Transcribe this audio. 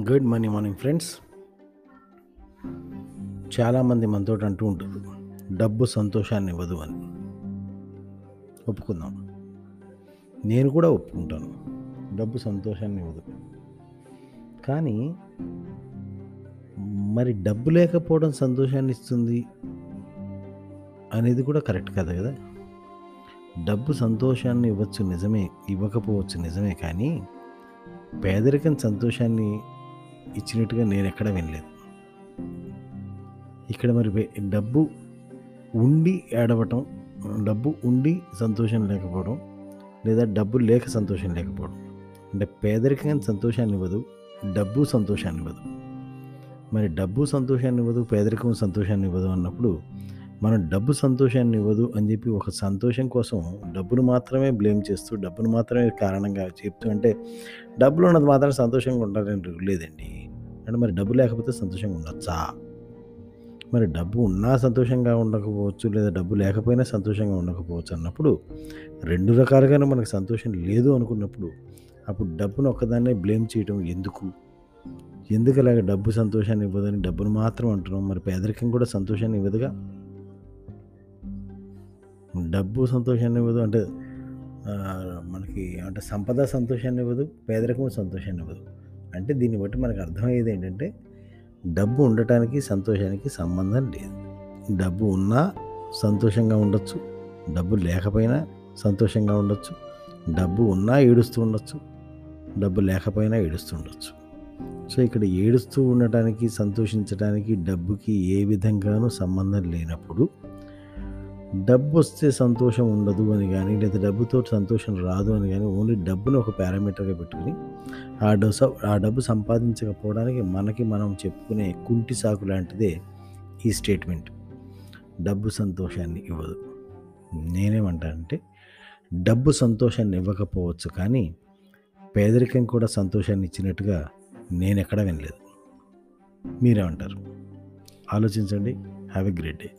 Good morning morning friends చాలామంది మనతో అంటూ ఉంటుంది డబ్బు సంతోషాన్ని ఇవ్వదు అని. ఒప్పుకుందాం. నేను కూడా ఒప్పుకుంటాను. డబ్బు సంతోషాన్ని ఇవ్వదు. కానీ మరి డబ్బు లేకపోవడం సంతోషాన్ని ఇస్తుంది అనేది కూడా కరెక్ట్ కదా కదా? డబ్బు సంతోషాన్ని ఇవ్వచ్చు నిజమే ఇవ్వకపోవచ్చు నిజమే కానీ పేదరికం సంతోషాన్ని ఇచ్చినట్టుగా నేను ఎక్కడ వినలేదు. ఇక్కడ మరి డబ్బు ఉండి ఏడవటం డబ్బు ఉండి సంతోషం లేకపోవడం లేదా డబ్బు లేక సంతోషం లేకపోవడం అంటే పేదరికం సంతోషాన్ని ఇవ్వదు డబ్బు సంతోషాన్ని ఇవ్వదు. మరి డబ్బు సంతోషాన్ని ఇవ్వదు పేదరికం సంతోషాన్ని ఇవ్వదు అన్నప్పుడు మనం డబ్బు సంతోషాన్ని ఇవ్వదు అని చెప్పి ఒక సంతోషం కోసం డబ్బును మాత్రమే బ్లేమ్ చేస్తూ డబ్బును మాత్రమే కారణంగా చెప్తూ అంటే డబ్బులు ఉన్నది మాత్రం సంతోషంగా ఉండాలని లేదండి. అంటే మరి డబ్బు లేకపోతే సంతోషంగా ఉండొచ్చా? మరి డబ్బు ఉన్నా సంతోషంగా ఉండకపోవచ్చు లేదా డబ్బు లేకపోయినా సంతోషంగా ఉండకపోవచ్చు అన్నప్పుడు రెండు రకాలుగానే మనకు సంతోషం లేదు అనుకున్నప్పుడు అప్పుడు డబ్బును ఒక్కదాన్నే బ్లేమ్ చేయటం ఎందుకు? ఎందుకు అలాగ డబ్బు సంతోషాన్ని ఇవ్వదని డబ్బును మాత్రం అంటున్నాం మరి పేదరికం కూడా సంతోషాన్ని ఇవ్వదుగా? డబ్బు సంతోషాన్ని ఇవ్వదు అంటే మనకి అంటే సంపద సంతోషాన్ని ఇవ్వదు పేదరికం సంతోషాన్ని ఇవ్వదు. అంటే దీన్ని బట్టి మనకు అర్థమయ్యేది ఏంటంటే డబ్బు ఉండటానికి సంతోషానికి సంబంధం లేదు. డబ్బు ఉన్నా సంతోషంగా ఉండొచ్చు డబ్బు లేకపోయినా సంతోషంగా ఉండొచ్చు డబ్బు ఉన్నా ఏడుస్తూ ఉండొచ్చు డబ్బు లేకపోయినా ఏడుస్తూ ఉండొచ్చు. సో ఇక్కడ ఏడుస్తూ ఉండటానికి సంతోషించడానికి డబ్బుకి ఏ విధంగానూ సంబంధం లేనప్పుడు డబ్బు వస్తే సంతోషం ఉండదు అని కానీ లేదా డబ్బుతో సంతోషం రాదు అని కానీ ఓన్లీ డబ్బును ఒక పారామీటర్గా పెట్టుకుని ఆ డబ్బు ఆ డబ్బు సంపాదించకపోవడానికి మనకి మనం చెప్పుకునే కుంటి సాకు లాంటిదే ఈ స్టేట్మెంట్. డబ్బు సంతోషాన్ని ఇవ్వదు. నేనేమంటానంటే డబ్బు సంతోషాన్ని ఇవ్వకపోవచ్చు కానీ పేదరికం కూడా సంతోషాన్ని ఇచ్చినట్టుగా నేను ఎక్కడ వినలేదు. మీరేమంటారు? ఆలోచించండి. Have a great day.